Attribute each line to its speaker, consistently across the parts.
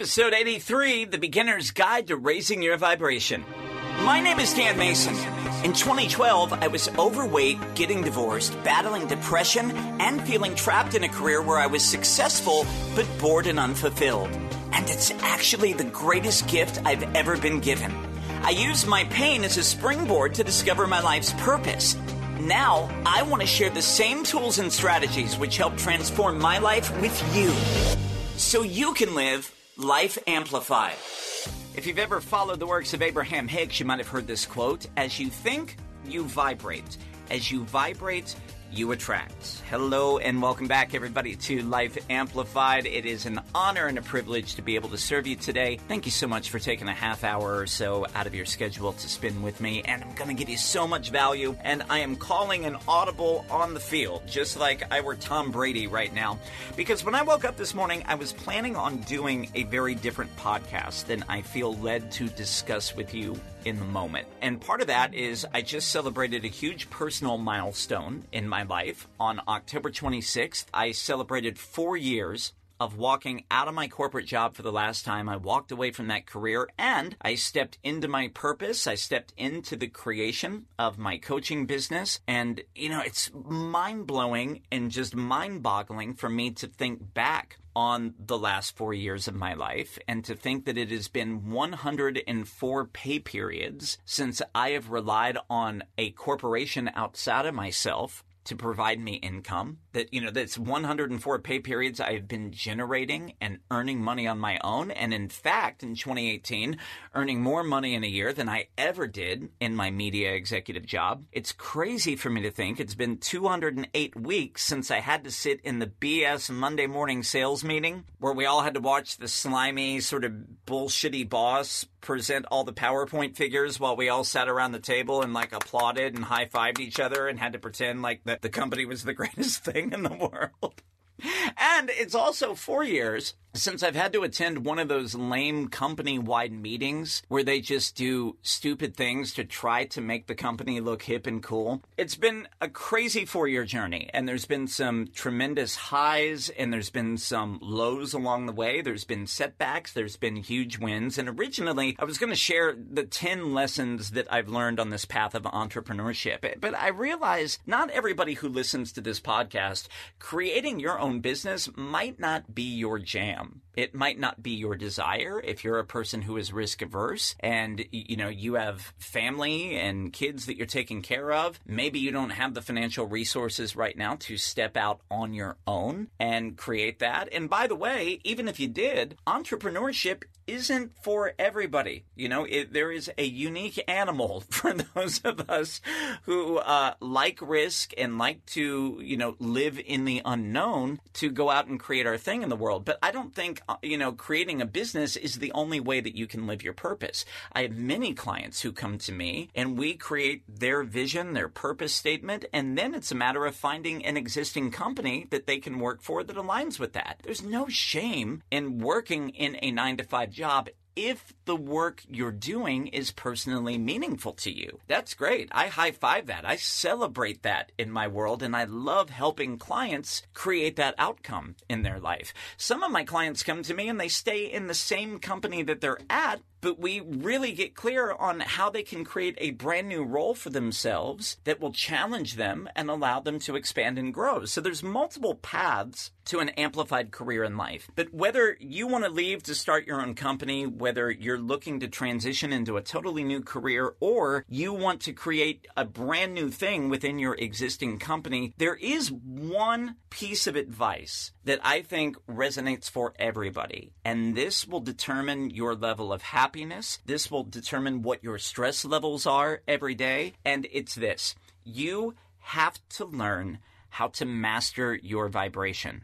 Speaker 1: episode 83 The Beginner's Guide to Raising Your Vibration. My name is Dan Mason. In 2012, I was overweight, getting divorced, battling depression, and feeling trapped in a career where I was successful but bored and unfulfilled. And it's actually the greatest gift I've ever been given. I used my pain as a springboard to discover my life's purpose. Now, I want to share the same tools and strategies which helped transform my life with you so you can live life amplified. If you've ever followed the works of Abraham Hicks, you might have heard this quote As you think, you vibrate. As you vibrate, you attract. Hello and welcome back, everybody, to Life Amplified. It is an honor and a privilege to be able to serve you today. Thank you so much for taking a half hour or so out of your schedule to spend with me, and I'm going to give you so much value. And I am calling an audible on the field, just like I were Tom Brady right now, because when I woke up this morning, I was planning on doing a very different podcast than I feel led to discuss with you in the moment. And part of that is I just celebrated a huge personal milestone in my life. On October 26th, I celebrated four years of walking out of my corporate job for the last time. I walked away from that career and I stepped into my purpose. I stepped into the creation of my coaching business. And, you know, it's mind blowing and just mind boggling for me to think back on the last four years of my life and to think that it has been 104 pay periods since I have relied on a corporation outside of myself to provide me income that you know that's 104 pay periods I've been generating and earning money on my own. And in fact in 2018 earning more money in a year than I ever did in my media executive job. It's crazy for me to think it's been 208 weeks since I had to sit in the BS Monday morning sales meeting where we all had to watch the slimy sort of bullshitty boss present all the PowerPoint figures while we all sat around the table and like applauded and high-fived each other and had to pretend like that the company was the greatest thing thing in the world. And it's also four years since I've had to attend one of those lame company wide meetings where they just do stupid things to try to make the company look hip and cool. It's been a crazy four year journey, and there's been some tremendous highs and there's been some lows along the way. There's been setbacks, there's been huge wins. And originally, I was going to share the 10 lessons that I've learned on this path of entrepreneurship. But I realize not everybody who listens to this podcast, creating your own business might not be your jam. It might not be your desire if you're a person who is risk averse and you know you have family and kids that you're taking care of. Maybe you don't have the financial resources right now to step out on your own and create that. And by the way, even if you did, entrepreneurship isn't for everybody. You know, it, there is a unique animal for those of us who uh, like risk and like to, you know, live in the unknown to go out and create our thing in the world. But I don't think, uh, you know, creating a business is the only way that you can live your purpose. I have many clients who come to me and we create their vision, their purpose statement, and then it's a matter of finding an existing company that they can work for that aligns with that. There's no shame in working in a nine to five job if the work you're doing is personally meaningful to you. That's great. I high five that. I celebrate that in my world, and I love helping clients create that outcome in their life. Some of my clients come to me and they stay in the same company that they're at but we really get clear on how they can create a brand new role for themselves that will challenge them and allow them to expand and grow. So there's multiple paths to an amplified career in life. But whether you want to leave to start your own company, whether you're looking to transition into a totally new career, or you want to create a brand new thing within your existing company, there is one piece of advice that I think resonates for everybody. And this will determine your level of happiness. This will determine what your stress levels are every day. And it's this you have to learn how to master your vibration.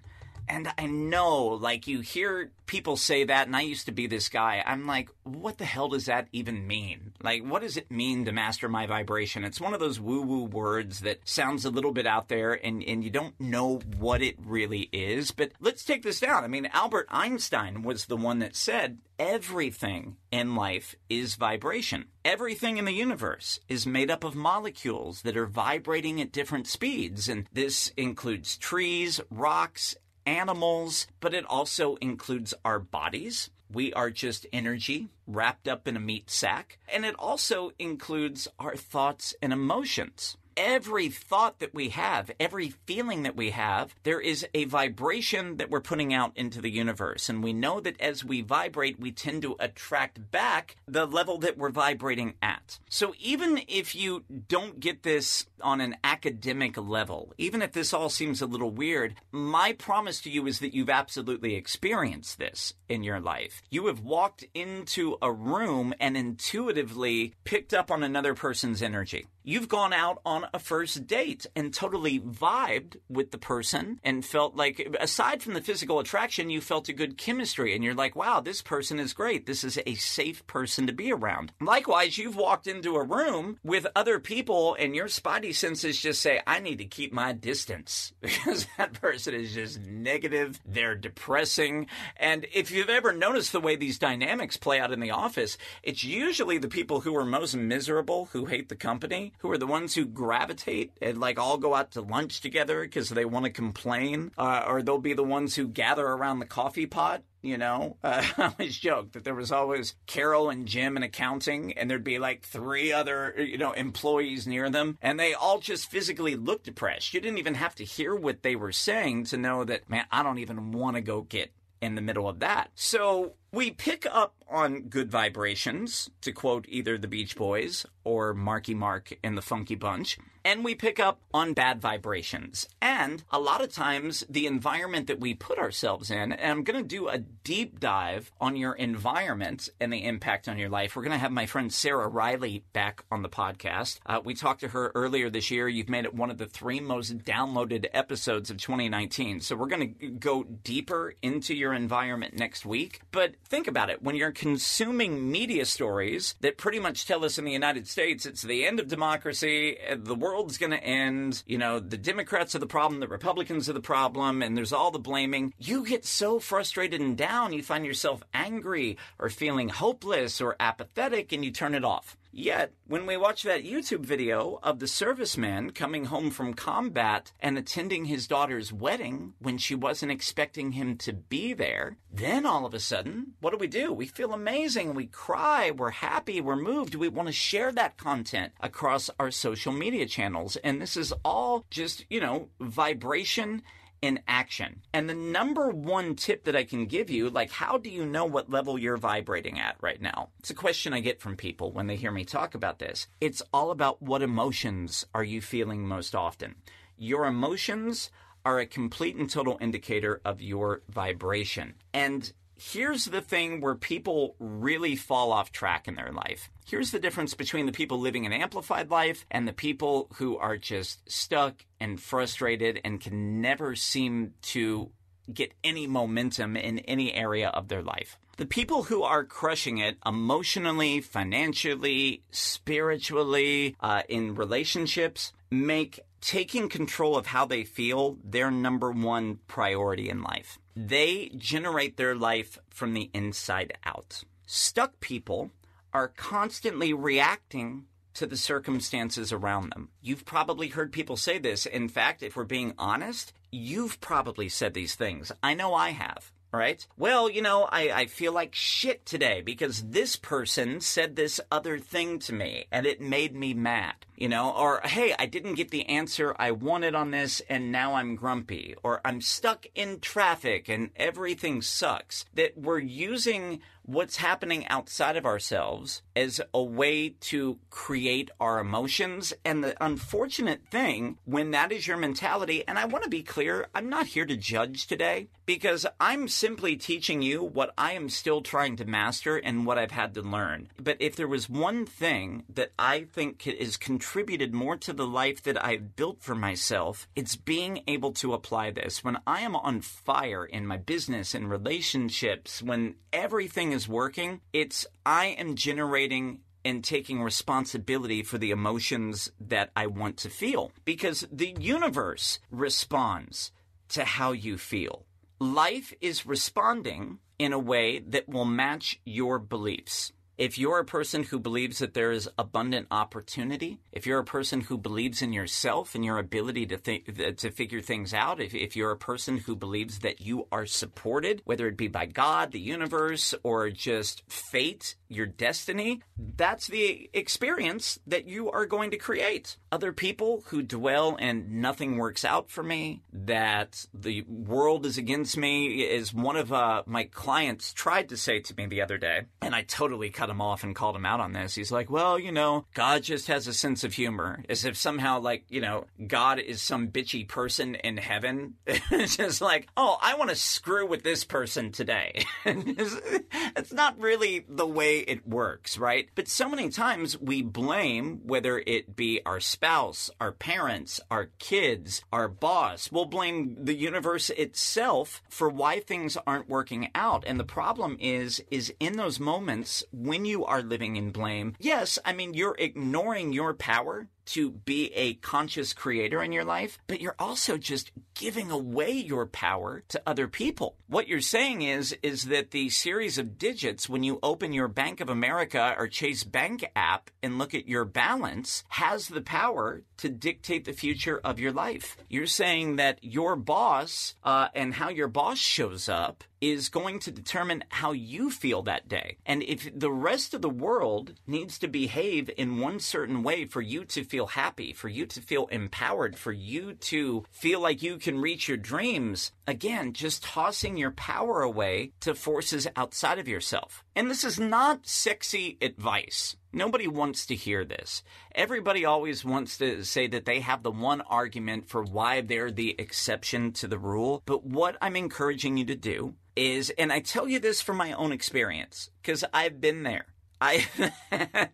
Speaker 1: And I know, like, you hear people say that, and I used to be this guy. I'm like, what the hell does that even mean? Like, what does it mean to master my vibration? It's one of those woo woo words that sounds a little bit out there, and, and you don't know what it really is. But let's take this down. I mean, Albert Einstein was the one that said everything in life is vibration. Everything in the universe is made up of molecules that are vibrating at different speeds. And this includes trees, rocks, animals, but it also includes our bodies. We are just energy wrapped up in a meat sack. And it also includes our thoughts and emotions every thought that we have, every feeling that we have, there is a vibration that we're putting out into the universe. And we know that as we vibrate, we tend to attract back the level that we're vibrating at. So even if you don't get this on an academic level, even if this all seems a little weird, my promise to you is that you've absolutely experienced this in your life. You have walked into a room and intuitively picked up on another person's energy. You've gone out on a first date and totally vibed with the person and felt like, aside from the physical attraction, you felt a good chemistry and you're like, wow, this person is great. This is a safe person to be around. Likewise, you've walked into a room with other people and your spidey senses just say, I need to keep my distance because that person is just negative. They're depressing. And if you've ever noticed the way these dynamics play out in the office, it's usually the people who are most miserable, who hate the company, who are the ones who gravitate and like all go out to lunch together because they want to complain, uh, or they'll be the ones who gather around the coffee pot you know? Uh, i always joke that there was always carol and jim in accounting and there'd be like three other you know employees near them and they all just physically looked depressed. You didn't even have to hear what they were saying to know that man i don't even want to go get in the middle of that. So we pick up on good vibrations, to quote either the Beach Boys or Marky Mark and the Funky Bunch, and we pick up on bad vibrations. And a lot of times, the environment that we put ourselves in, and I'm going to do a deep dive on your environment and the impact on your life. We're going to have my friend Sarah Riley back on the podcast. Uh, we talked to her earlier this year. You've made it one of the three most downloaded episodes of 2019. So we're going to go deeper into your environment next week. But think about it. When you're consuming media stories that pretty much tell us in the United States it's the end of democracy, the world's going to end, you know, the Democrats are the problem, the Republicans are the problem, and there's all the blaming, you get so frustrated and down, you find yourself angry or feeling hopeless or apathetic, and you turn it off. Yet, when we watch that YouTube video of the serviceman coming home from combat and attending his daughter's wedding when she wasn't expecting him to be there, then all of a sudden, what do we do? We feel amazing. We cry. We're happy. We're moved. We want to share that content across our social media channels. And this is all just, you know, vibration in action. And the number one tip that I can give you, like, how do you know what level you're vibrating at right now? It's a question I get from people when they hear me talk about this. It's all about what emotions are you feeling most often. Your emotions are a complete and total indicator of your vibration. And here's the thing where people really fall off track in their life. Here's the difference between the people living an amplified life and the people who are just stuck and frustrated and can never seem to get any momentum in any area of their life. The people who are crushing it emotionally, financially, spiritually, uh, in relationships make taking control of how they feel their number one priority in life. They generate their life from the inside out. Stuck people are constantly reacting to the circumstances around them. You've probably heard people say this. In fact, if we're being honest, you've probably said these things. I know I have. Right? Well, you know, I, I feel like shit today because this person said this other thing to me and it made me mad you know, or hey, I didn't get the answer I wanted on this and now I'm grumpy, or I'm stuck in traffic and everything sucks. That we're using what's happening outside of ourselves as a way to create our emotions. And the unfortunate thing, when that is your mentality, and I want to be clear, I'm not here to judge today because I'm simply teaching you what I am still trying to master and what I've had to learn. But if there was one thing that I think contributing contributed more to the life that I've built for myself, it's being able to apply this. When I am on fire in my business and relationships, when everything is working, it's I am generating and taking responsibility for the emotions that I want to feel because the universe responds to how you feel. Life is responding in a way that will match your beliefs. If you're a person who believes that there is abundant opportunity, if you're a person who believes in yourself and your ability to think, to figure things out, if, if you're a person who believes that you are supported, whether it be by God, the universe, or just fate, your destiny, that's the experience that you are going to create. Other people who dwell and nothing works out for me, that the world is against me, is one of uh, my clients tried to say to me the other day, and I totally cut him off and called him out on this. He's like, well, you know, God just has a sense of humor, as if somehow, like, you know, God is some bitchy person in heaven. it's just like, oh, I want to screw with this person today. it's not really the way it works, right? But so many times we blame, whether it be our spouse, our parents, our kids, our boss, we'll blame the universe itself for why things aren't working out. And the problem is, is in those moments when you are living in blame, yes, I mean, you're ignoring your power to be a conscious creator in your life, but you're also just giving away your power to other people. What you're saying is, is that the series of digits when you open your Bank of America or Chase Bank app and look at your balance has the power to dictate the future of your life. You're saying that your boss uh, and how your boss shows up is going to determine how you feel that day. And if the rest of the world needs to behave in one certain way for you to feel happy, for you to feel empowered, for you to feel like you can reach your dreams, again, just tossing your power away to forces outside of yourself. And this is not sexy advice. Nobody wants to hear this. Everybody always wants to say that they have the one argument for why they're the exception to the rule. But what I'm encouraging you to do is, and I tell you this from my own experience, because I've been there. I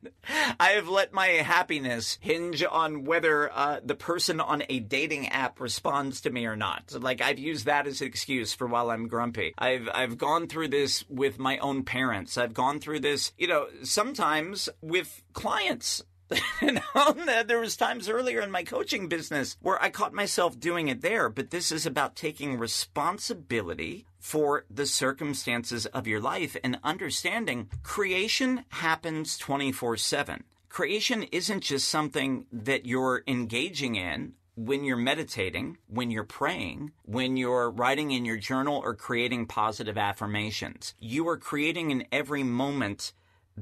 Speaker 1: I have let my happiness hinge on whether uh, the person on a dating app responds to me or not. Like I've used that as an excuse for while I'm grumpy. I've I've gone through this with my own parents. I've gone through this, you know, sometimes with clients. you know, there was times earlier in my coaching business where I caught myself doing it there, but this is about taking responsibility for the circumstances of your life and understanding creation happens 24 7. Creation isn't just something that you're engaging in when you're meditating, when you're praying, when you're writing in your journal or creating positive affirmations. You are creating in every moment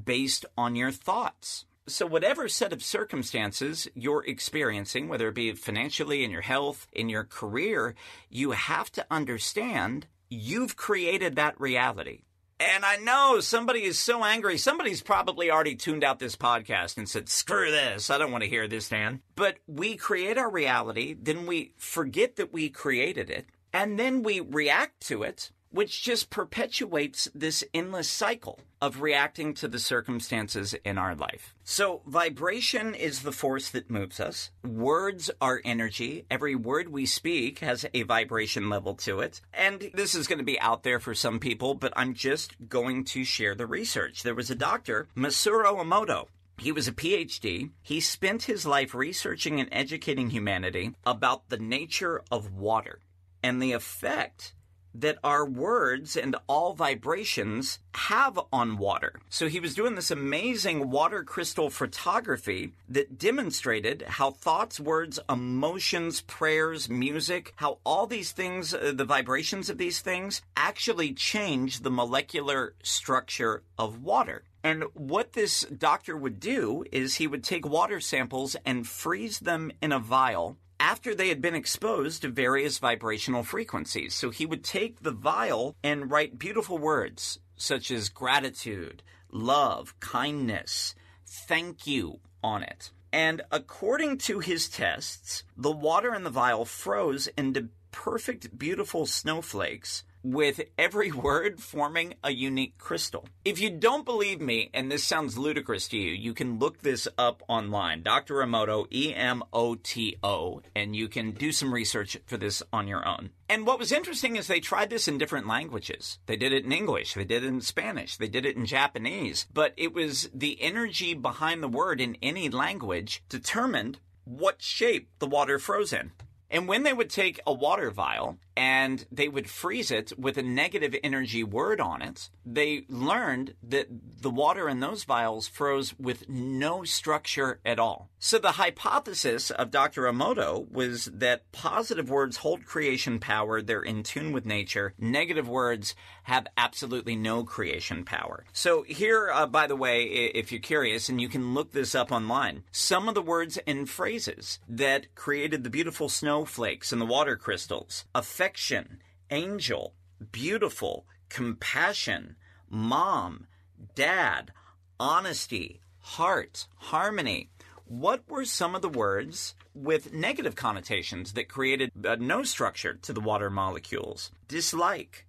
Speaker 1: based on your thoughts. So, whatever set of circumstances you're experiencing, whether it be financially, in your health, in your career, you have to understand you've created that reality. And I know somebody is so angry. Somebody's probably already tuned out this podcast and said, screw this. I don't want to hear this, Dan. But we create our reality, then we forget that we created it, and then we react to it which just perpetuates this endless cycle of reacting to the circumstances in our life. So, vibration is the force that moves us. Words are energy. Every word we speak has a vibration level to it. And this is going to be out there for some people, but I'm just going to share the research. There was a doctor, Masaru Emoto, he was a PhD. He spent his life researching and educating humanity about the nature of water and the effect that our words and all vibrations have on water. So he was doing this amazing water crystal photography that demonstrated how thoughts, words, emotions, prayers, music, how all these things, uh, the vibrations of these things actually change the molecular structure of water. And what this doctor would do is he would take water samples and freeze them in a vial after they had been exposed to various vibrational frequencies. So he would take the vial and write beautiful words such as gratitude, love, kindness, thank you on it. And according to his tests, the water in the vial froze into perfect, beautiful snowflakes with every word forming a unique crystal. If you don't believe me, and this sounds ludicrous to you, you can look this up online. Dr. Emoto, E M O T O, and you can do some research for this on your own. And what was interesting is they tried this in different languages. They did it in English, they did it in Spanish, they did it in Japanese, but it was the energy behind the word in any language determined what shape the water froze in. And when they would take a water vial and they would freeze it with a negative energy word on it, they learned that the water in those vials froze with no structure at all. So the hypothesis of Dr. Emoto was that positive words hold creation power, they're in tune with nature. Negative words have absolutely no creation power. So here, uh, by the way, if you're curious, and you can look this up online, some of the words and phrases that created the beautiful snowflakes and the water crystals affection, angel, beautiful, compassion, mom, dad, honesty, heart, harmony. What were some of the words with negative connotations that created uh, no structure to the water molecules? Dislike,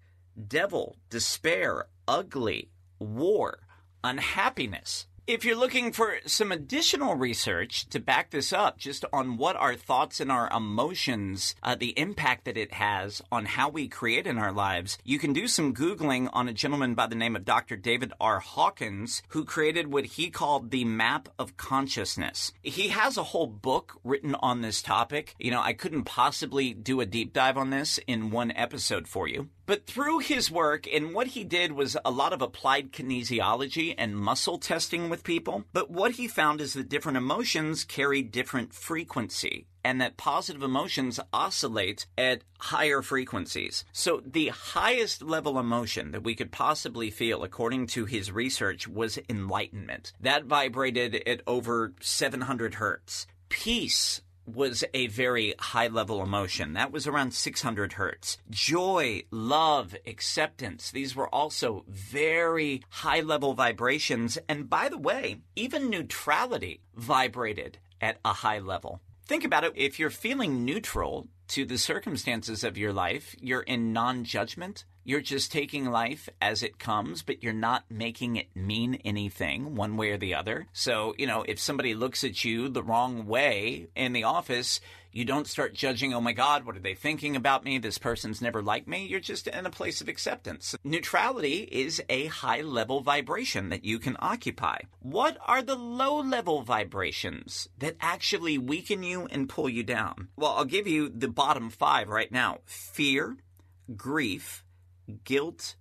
Speaker 1: devil, despair, ugly, war, unhappiness, if you're looking for some additional research to back this up, just on what our thoughts and our emotions, uh, the impact that it has on how we create in our lives, you can do some Googling on a gentleman by the name of Dr. David R. Hawkins, who created what he called the map of consciousness. He has a whole book written on this topic. You know, I couldn't possibly do a deep dive on this in one episode for you. But through his work, and what he did was a lot of applied kinesiology and muscle testing with people. But what he found is that different emotions carry different frequency and that positive emotions oscillate at higher frequencies. So the highest level emotion that we could possibly feel, according to his research, was enlightenment. That vibrated at over 700 hertz. Peace was a very high level emotion. That was around 600 hertz. Joy, love, acceptance. These were also very high level vibrations. And by the way, even neutrality vibrated at a high level. Think about it. If you're feeling neutral to the circumstances of your life, you're in non judgment, you're just taking life as it comes, but you're not making it mean anything one way or the other. So, you know, if somebody looks at you the wrong way in the office, you don't start judging, oh my God, what are they thinking about me? This person's never liked me. You're just in a place of acceptance. Neutrality is a high level vibration that you can occupy. What are the low level vibrations that actually weaken you and pull you down? Well, I'll give you the bottom five right now fear, grief, guilt,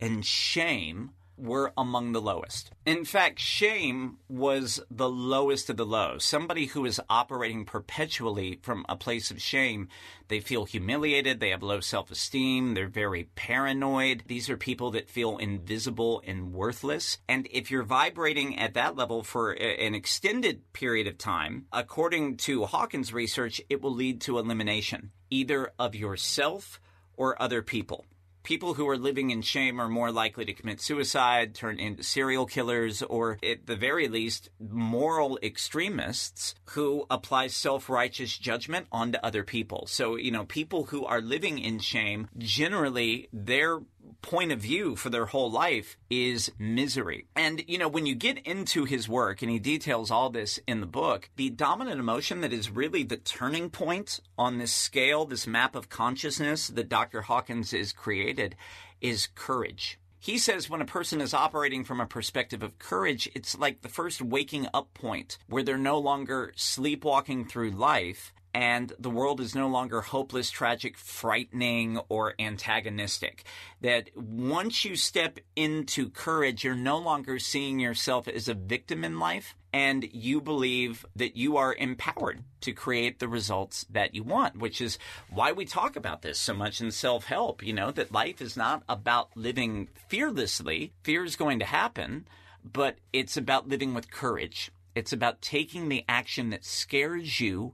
Speaker 1: and shame were among the lowest. In fact, shame was the lowest of the low. Somebody who is operating perpetually from a place of shame, they feel humiliated, they have low self esteem, they're very paranoid. These are people that feel invisible and worthless. And if you're vibrating at that level for an extended period of time, according to Hawkins' research, it will lead to elimination, either of yourself or other people people who are living in shame are more likely to commit suicide, turn into serial killers, or at the very least, moral extremists who apply self righteous judgment onto other people. So, you know, people who are living in shame, generally, their point of view for their whole life is misery. And, you know, when you get into his work, and he details all this in the book, the dominant emotion that is really the turning point on this scale, this map of consciousness that Dr. Hawkins has created, is courage. He says when a person is operating from a perspective of courage, it's like the first waking up point where they're no longer sleepwalking through life and the world is no longer hopeless, tragic, frightening, or antagonistic. That once you step into courage, you're no longer seeing yourself as a victim in life, and you believe that you are empowered to create the results that you want, which is why we talk about this so much in self help. You know, that life is not about living fearlessly, fear is going to happen, but it's about living with courage. It's about taking the action that scares you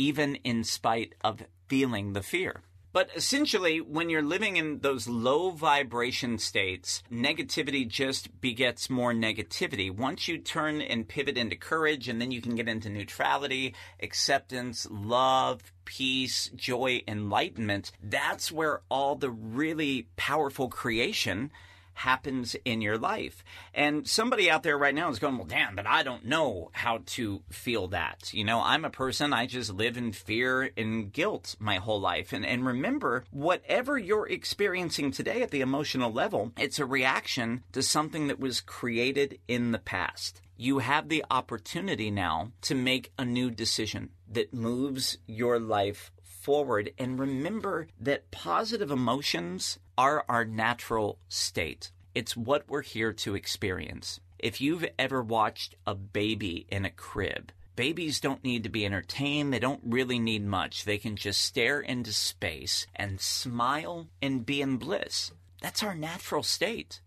Speaker 1: even in spite of feeling the fear. But essentially, when you're living in those low vibration states, negativity just begets more negativity. Once you turn and pivot into courage, and then you can get into neutrality, acceptance, love, peace, joy, enlightenment, that's where all the really powerful creation happens in your life. And somebody out there right now is going, well, damn, but I don't know how to feel that. You know, I'm a person, I just live in fear and guilt my whole life. And, and remember, whatever you're experiencing today at the emotional level, it's a reaction to something that was created in the past you have the opportunity now to make a new decision that moves your life forward and remember that positive emotions are our natural state. It's what we're here to experience. If you've ever watched a baby in a crib, babies don't need to be entertained. They don't really need much. They can just stare into space and smile and be in bliss. That's our natural state.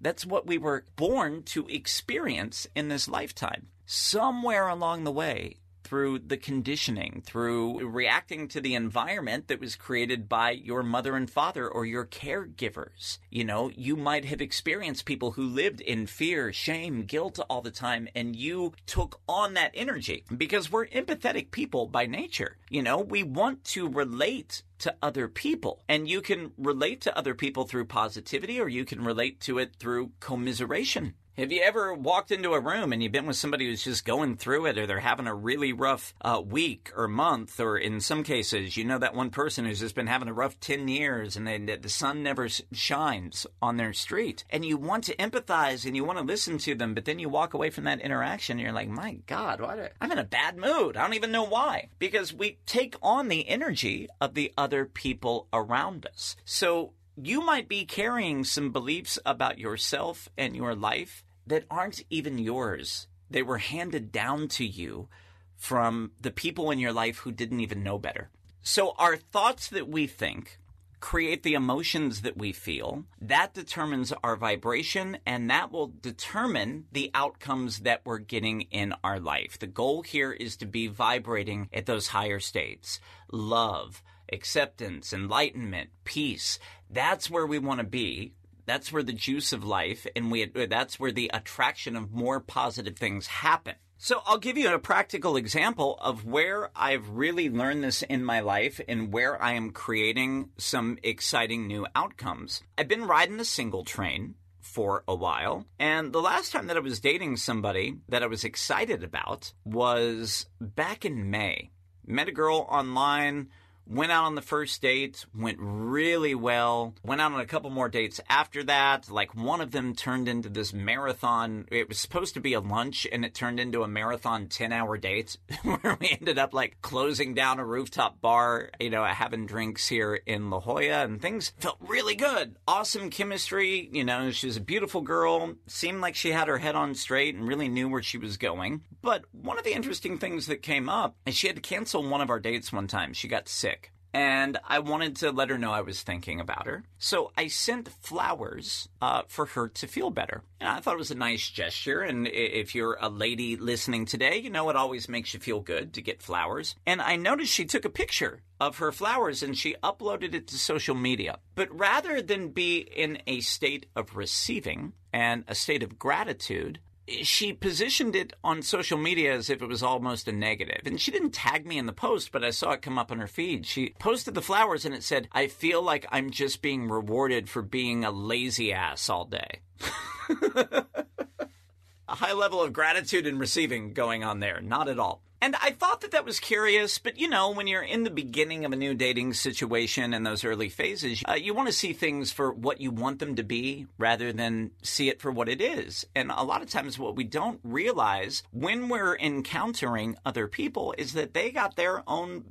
Speaker 1: That's what we were born to experience in this lifetime. Somewhere along the way, through the conditioning, through reacting to the environment that was created by your mother and father or your caregivers. You know, you might have experienced people who lived in fear, shame, guilt all the time, and you took on that energy because we're empathetic people by nature. You know, we want to relate to other people. And you can relate to other people through positivity or you can relate to it through commiseration. Have you ever walked into a room and you've been with somebody who's just going through it or they're having a really rough uh, week or month, or in some cases, you know that one person who's just been having a rough 10 years and the sun never shines on their street? And you want to empathize and you want to listen to them, but then you walk away from that interaction and you're like, my God, why I'm in a bad mood. I don't even know why. Because we take on the energy of the other people around us. So you might be carrying some beliefs about yourself and your life that aren't even yours. They were handed down to you from the people in your life who didn't even know better. So, our thoughts that we think create the emotions that we feel. That determines our vibration, and that will determine the outcomes that we're getting in our life. The goal here is to be vibrating at those higher states love, acceptance, enlightenment, peace. That's where we want to be that's where the juice of life and we that's where the attraction of more positive things happen. So I'll give you a practical example of where I've really learned this in my life and where I am creating some exciting new outcomes. I've been riding the single train for a while. And the last time that I was dating somebody that I was excited about was back in May. Met a girl online, Went out on the first date, went really well. Went out on a couple more dates after that. Like one of them turned into this marathon. It was supposed to be a lunch and it turned into a marathon 10 hour date where we ended up like closing down a rooftop bar, you know, having drinks here in La Jolla and things felt really good. Awesome chemistry. You know, she was a beautiful girl. Seemed like she had her head on straight and really knew where she was going. But one of the interesting things that came up is she had to cancel one of our dates one time. She got sick and I wanted to let her know I was thinking about her. So I sent flowers uh, for her to feel better. And I thought it was a nice gesture. And if you're a lady listening today, you know it always makes you feel good to get flowers. And I noticed she took a picture of her flowers and she uploaded it to social media. But rather than be in a state of receiving and a state of gratitude, she positioned it on social media as if it was almost a negative. And she didn't tag me in the post, but I saw it come up on her feed. She posted the flowers and it said, I feel like I'm just being rewarded for being a lazy ass all day. a high level of gratitude and receiving going on there. Not at all. And I thought that that was curious, but you know, when you're in the beginning of a new dating situation in those early phases, uh, you want to see things for what you want them to be rather than see it for what it is. And a lot of times, what we don't realize when we're encountering other people is that they got their own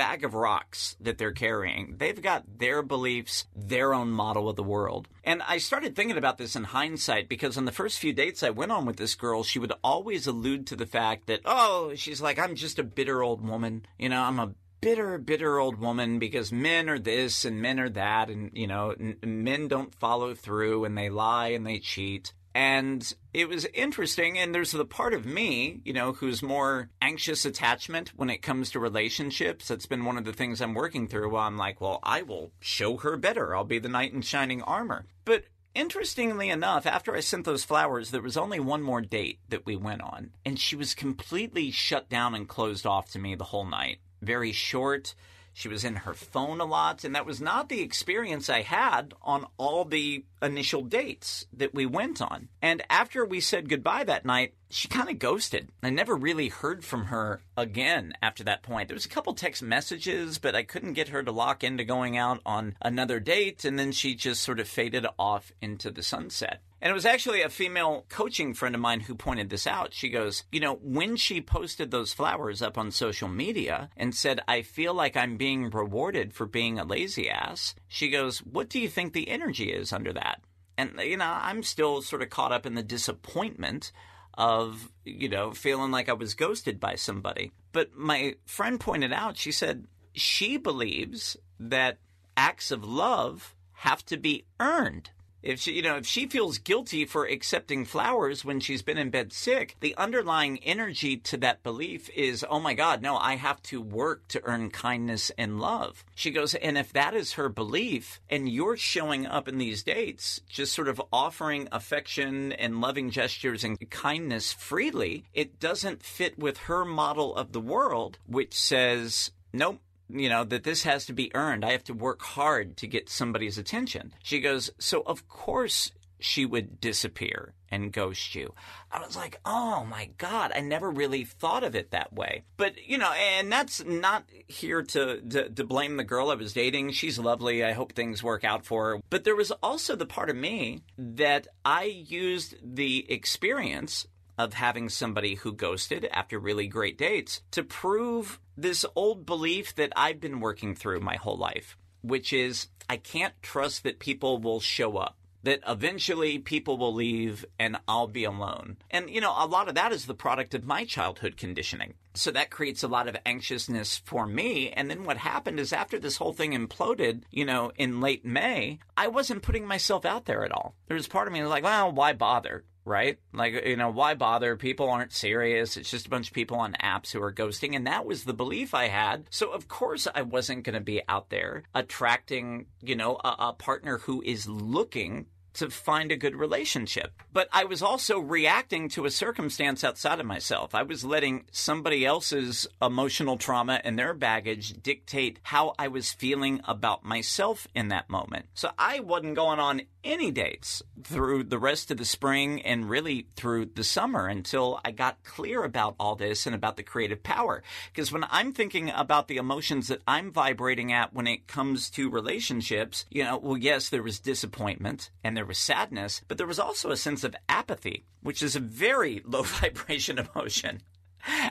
Speaker 1: bag of rocks that they're carrying. They've got their beliefs, their own model of the world. And I started thinking about this in hindsight because on the first few dates I went on with this girl, she would always allude to the fact that, oh, she's like, I'm just a bitter old woman. You know, I'm a bitter, bitter old woman because men are this and men are that, and you know, n- men don't follow through and they lie and they cheat. And it was interesting. And there's the part of me, you know, who's more anxious attachment when it comes to relationships. That's been one of the things I'm working through. While I'm like, well, I will show her better. I'll be the knight in shining armor. But Interestingly enough, after I sent those flowers, there was only one more date that we went on, and she was completely shut down and closed off to me the whole night. Very short, she was in her phone a lot, and that was not the experience I had on all the initial dates that we went on. And after we said goodbye that night, she kind of ghosted. I never really heard from her again after that point. There was a couple text messages, but I couldn't get her to lock into going out on another date, and then she just sort of faded off into the sunset. And it was actually a female coaching friend of mine who pointed this out. She goes, You know, when she posted those flowers up on social media and said, I feel like I'm being rewarded for being a lazy ass, she goes, What do you think the energy is under that? And, you know, I'm still sort of caught up in the disappointment of, you know, feeling like I was ghosted by somebody. But my friend pointed out, she said, she believes that acts of love have to be earned. If she, you know, if she feels guilty for accepting flowers when she's been in bed sick, the underlying energy to that belief is, oh my God, no, I have to work to earn kindness and love. She goes, and if that is her belief, and you're showing up in these dates, just sort of offering affection and loving gestures and kindness freely, it doesn't fit with her model of the world, which says, nope, you know, that this has to be earned. I have to work hard to get somebody's attention. She goes, So of course she would disappear and ghost you. I was like, oh my God, I never really thought of it that way. But, you know, and that's not here to, to, to, blame the girl I was dating. She's lovely. I hope things work out for her. But there was also the part of me that I used the experience of having somebody who ghosted after really great dates to prove this old belief that I've been working through my whole life, which is I can't trust that people will show up. That eventually people will leave and I'll be alone. And, you know, a lot of that is the product of my childhood conditioning. So that creates a lot of anxiousness for me. And then what happened is after this whole thing imploded, you know, in late May, I wasn't putting myself out there at all. There was part of me like, well, why bother? Right? Like, you know, why bother? People aren't serious. It's just a bunch of people on apps who are ghosting. And that was the belief I had. So, of course, I wasn't going to be out there attracting, you know, a, a partner who is looking to find a good relationship. But I was also reacting to a circumstance outside of myself. I was letting somebody else's emotional trauma and their baggage dictate how I was feeling about myself in that moment. So I wasn't going on any dates through the rest of the spring and really through the summer until I got clear about all this and about the creative power. Because when I'm thinking about the emotions that I'm vibrating at when it comes to relationships, you know, well, yes, there was disappointment and there was sadness, but there was also a sense of apathy, which is a very low vibration emotion.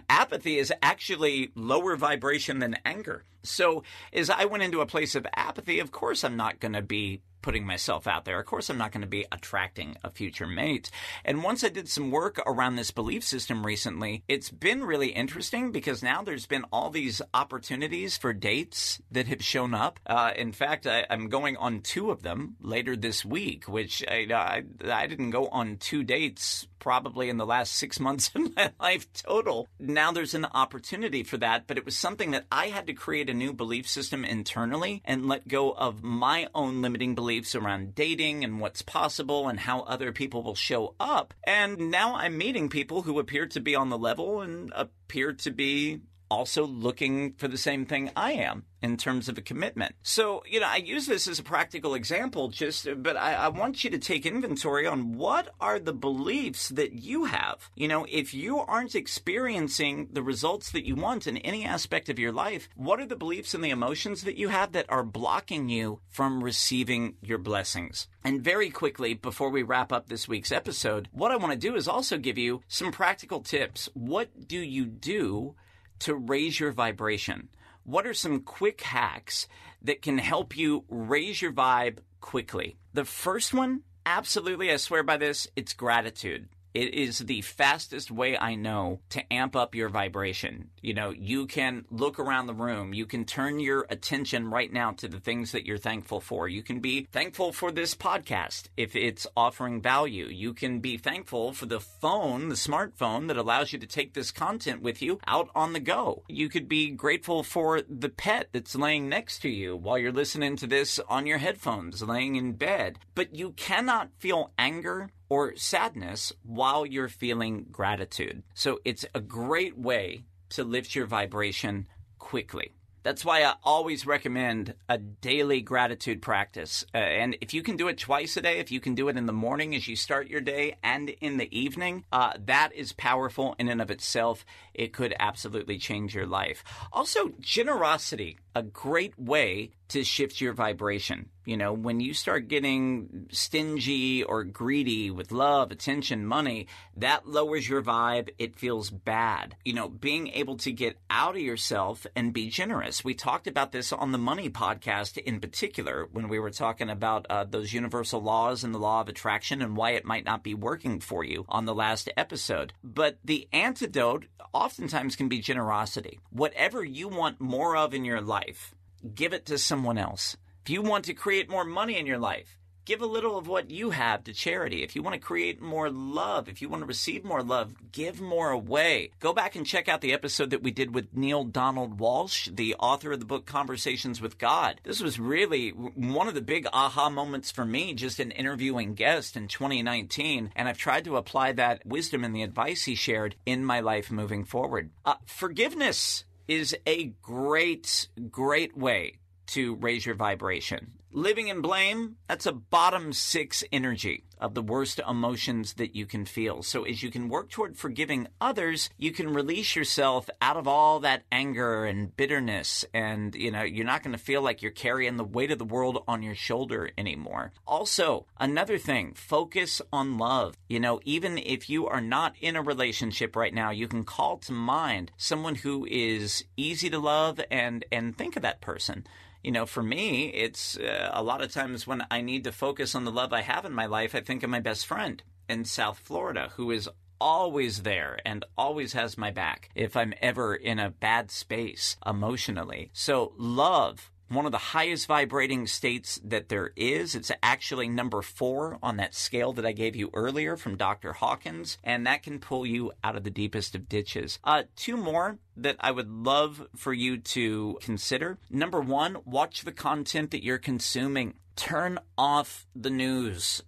Speaker 1: Apathy is actually lower vibration than anger. So, as I went into a place of apathy, of course, I'm not going to be putting myself out there. Of course, I'm not going to be attracting a future mate. And once I did some work around this belief system recently, it's been really interesting because now there's been all these opportunities for dates that have shown up. Uh, in fact, I, am going on two of them later this week, which I, I, I didn't go on two dates probably in the last six months of my life total. Now there's an opportunity for that, but it was something that I had to create a new belief system internally and let go of my own limiting beliefs around dating and what's possible and how other people will show up. And now I'm meeting people who appear to be on the level and appear to be also looking for the same thing I am in terms of a commitment. So, you know, I use this as a practical example just, but I, I, want you to take inventory on what are the beliefs that you have. You know, if you aren't experiencing the results that you want in any aspect of your life, what are the beliefs and the emotions that you have that are blocking you from receiving your blessings? And very quickly, before we wrap up this week's episode, what I want to do is also give you some practical tips. What do you do to raise your vibration? What are some quick hacks that can help you raise your vibe quickly? The first one, absolutely, I swear by this, it's gratitude. It is the fastest way I know to amp up your vibration. You know, you can look around the room. You can turn your attention right now to the things that you're thankful for. You can be thankful for this podcast if it's offering value. You can be thankful for the phone, the smartphone that allows you to take this content with you out on the go. You could be grateful for the pet that's laying next to you while you're listening to this on your headphones, laying in bed. But you cannot feel anger or sadness while you're feeling gratitude. So it's a great way to lift your vibration quickly. That's why I always recommend a daily gratitude practice. Uh, and if you can do it twice a day, if you can do it in the morning as you start your day and in the evening, uh, that is powerful in and of itself. It could absolutely change your life. Also, generosity, a great way to shift your vibration. You know, when you start getting stingy or greedy with love, attention, money, that lowers your vibe. It feels bad. You know, being able to get out of yourself and be generous. We talked about this on the Money podcast in particular when we were talking about uh, those universal laws and the law of attraction and why it might not be working for you on the last episode. But the antidote oftentimes can be generosity. Whatever you want more of in your life, give it to someone else. If you want to create more money in your life, give a little of what you have to charity. If you want to create more love, if you want to receive more love, give more away. Go back and check out the episode that we did with Neale Donald Walsch, the author of the book Conversations with God. This was really one of the big aha moments for me, just in interviewing guests in 2019. And I've tried to apply that wisdom and the advice he shared in my life moving forward. Uh, forgiveness is a great, great way to raise your vibration. Living in blame, that's a bottom six energy of the worst emotions that you can feel. So as you can work toward forgiving others, you can release yourself out of all that anger and bitterness. And, you know, you're not going to feel like you're carrying the weight of the world on your shoulder anymore. Also, another thing, focus on love. You know, even if you are not in a relationship right now, you can call to mind someone who is easy to love and, and think of that person you know, for me, it's uh, a lot of times when I need to focus on the love I have in my life, I think of my best friend in South Florida who is always there and always has my back if I'm ever in a bad space emotionally. So, love one of the highest vibrating states that there is. It's actually number four on that scale that I gave you earlier from Dr. Hawkins, and that can pull you out of the deepest of ditches. Uh, two more that I would love for you to consider. Number one, watch the content that you're consuming turn off the news.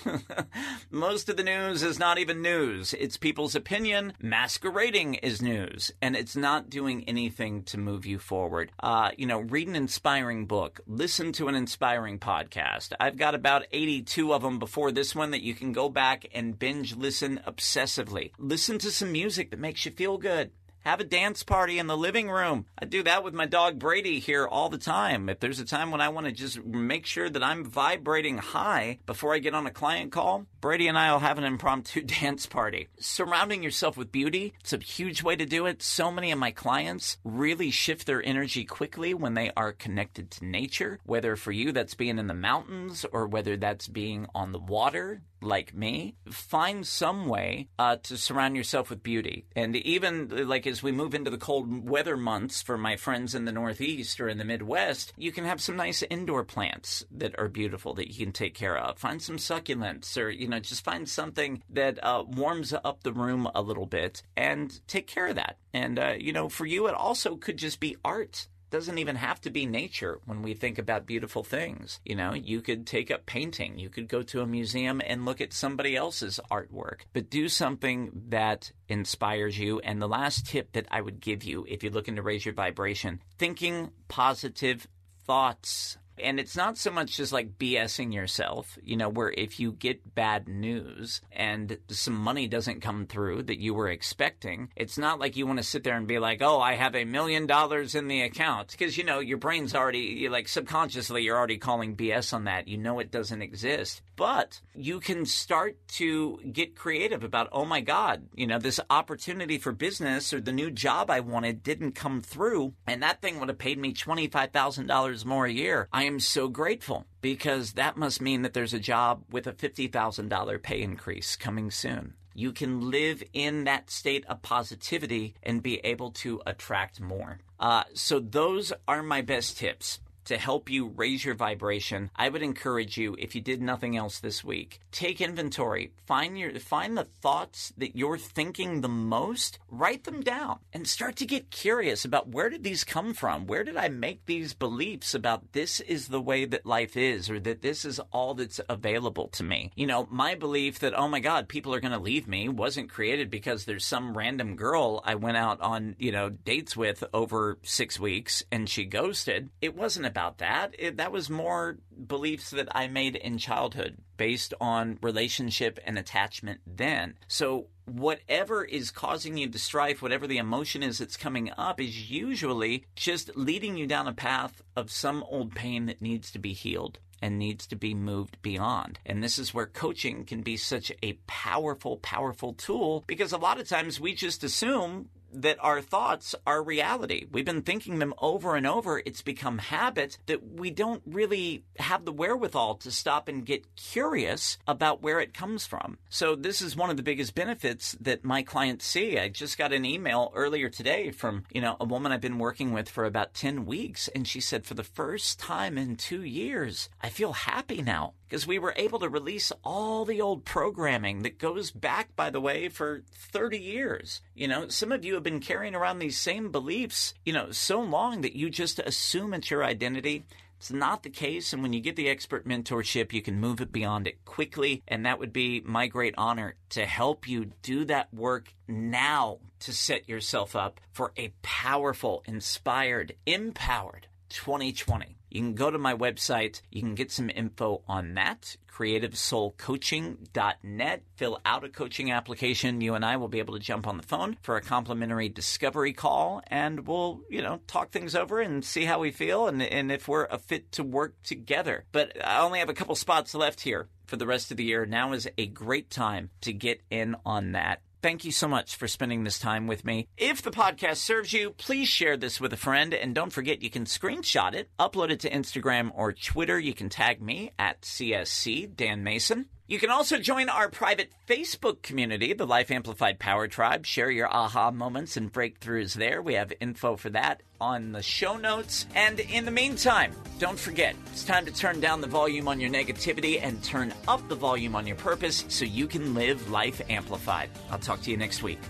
Speaker 1: Most of the news is not even news. It's people's opinion masquerading as news, and it's not doing anything to move you forward. Uh, you know, read an inspiring book, listen to an inspiring podcast. I've got about 82 of them before this one that you can go back and binge listen obsessively. Listen to some music that makes you feel good. Have a dance party in the living room. I do that with my dog Brady here all the time. If there's a time when I want to just make sure that I'm vibrating high before I get on a client call, Brady and I will have an impromptu dance party. Surrounding yourself with beauty, it's a huge way to do it. So many of my clients really shift their energy quickly when they are connected to nature, whether for you that's being in the mountains or whether that's being on the water like me, find some way uh, to surround yourself with beauty. And even like as we move into the cold weather months for my friends in the Northeast or in the Midwest, you can have some nice indoor plants that are beautiful that you can take care of. Find some succulents or, you know, just find something that uh, warms up the room a little bit and take care of that. And, uh, you know, for you, it also could just be art doesn't even have to be nature when we think about beautiful things. You know, you could take up painting, you could go to a museum and look at somebody else's artwork, but do something that inspires you. And the last tip that I would give you if you're looking to raise your vibration, thinking positive thoughts. And it's not so much just like BSing yourself, you know, where if you get bad news and some money doesn't come through that you were expecting, it's not like you want to sit there and be like, oh, I have a million dollars in the account. Because, you know, your brain's already, like subconsciously, you're already calling BS on that. You know it doesn't exist. But you can start to get creative about, oh my God, you know, this opportunity for business or the new job I wanted didn't come through. And that thing would have paid me $25,000 more a year. I am so grateful because that must mean that there's a job with a $50,000 pay increase coming soon. You can live in that state of positivity and be able to attract more. Uh, so, those are my best tips to help you raise your vibration, I would encourage you, if you did nothing else this week, take inventory. Find your find the thoughts that you're thinking the most, write them down, and start to get curious about where did these come from? Where did I make these beliefs about this is the way that life is, or that this is all that's available to me? You know, my belief that, oh my God, people are gonna leave me wasn't created because there's some random girl I went out on, you know, dates with over six weeks and she ghosted. It wasn't about that. It, that was more beliefs that I made in childhood based on relationship and attachment then. So whatever is causing you the strife, whatever the emotion is that's coming up, is usually just leading you down a path of some old pain that needs to be healed. and needs to be moved beyond. And this is where coaching can be such a powerful, powerful tool because a lot of times we just assume that our thoughts are reality. We've been thinking them over and over. It's become habit that we don't really have the wherewithal to stop and get curious about where it comes from. So this is one of the biggest benefits that my clients see. I just got an email earlier today from, you know, a woman I've been working with for about 10 weeks and she said for the first time in 2 years, I feel happy now because we were able to release all the old programming that goes back, by the way, for 30 years. You know, some of you have been carrying around these same beliefs, you know, so long that you just assume it's your identity. It's not the case. And when you get the expert mentorship, you can move it beyond it quickly. And that would be my great honor to help you do that work now to set yourself up for a powerful, inspired, empowered 2020. You can go to my website. You can get some info on that, creativesoulcoaching.net. Fill out a coaching application. You and I will be able to jump on the phone for a complimentary discovery call and we'll, you know, talk things over and see how we feel and, and if we're a fit to work together. But I only have a couple spots left here for the rest of the year. Now is a great time to get in on that. Thank you so much for spending this time with me. If the podcast serves you, please share this with a friend. And don't forget, you can screenshot it, upload it to Instagram or Twitter. You can tag me at CSC Dan Mason. You can also join our private Facebook community, the Life Amplified Power Tribe. Share your aha moments and breakthroughs there. We have info for that on the show notes. And in the meantime, don't forget, it's time to turn down the volume on your negativity and turn up the volume on your purpose so you can live life amplified. I'll talk to you next week.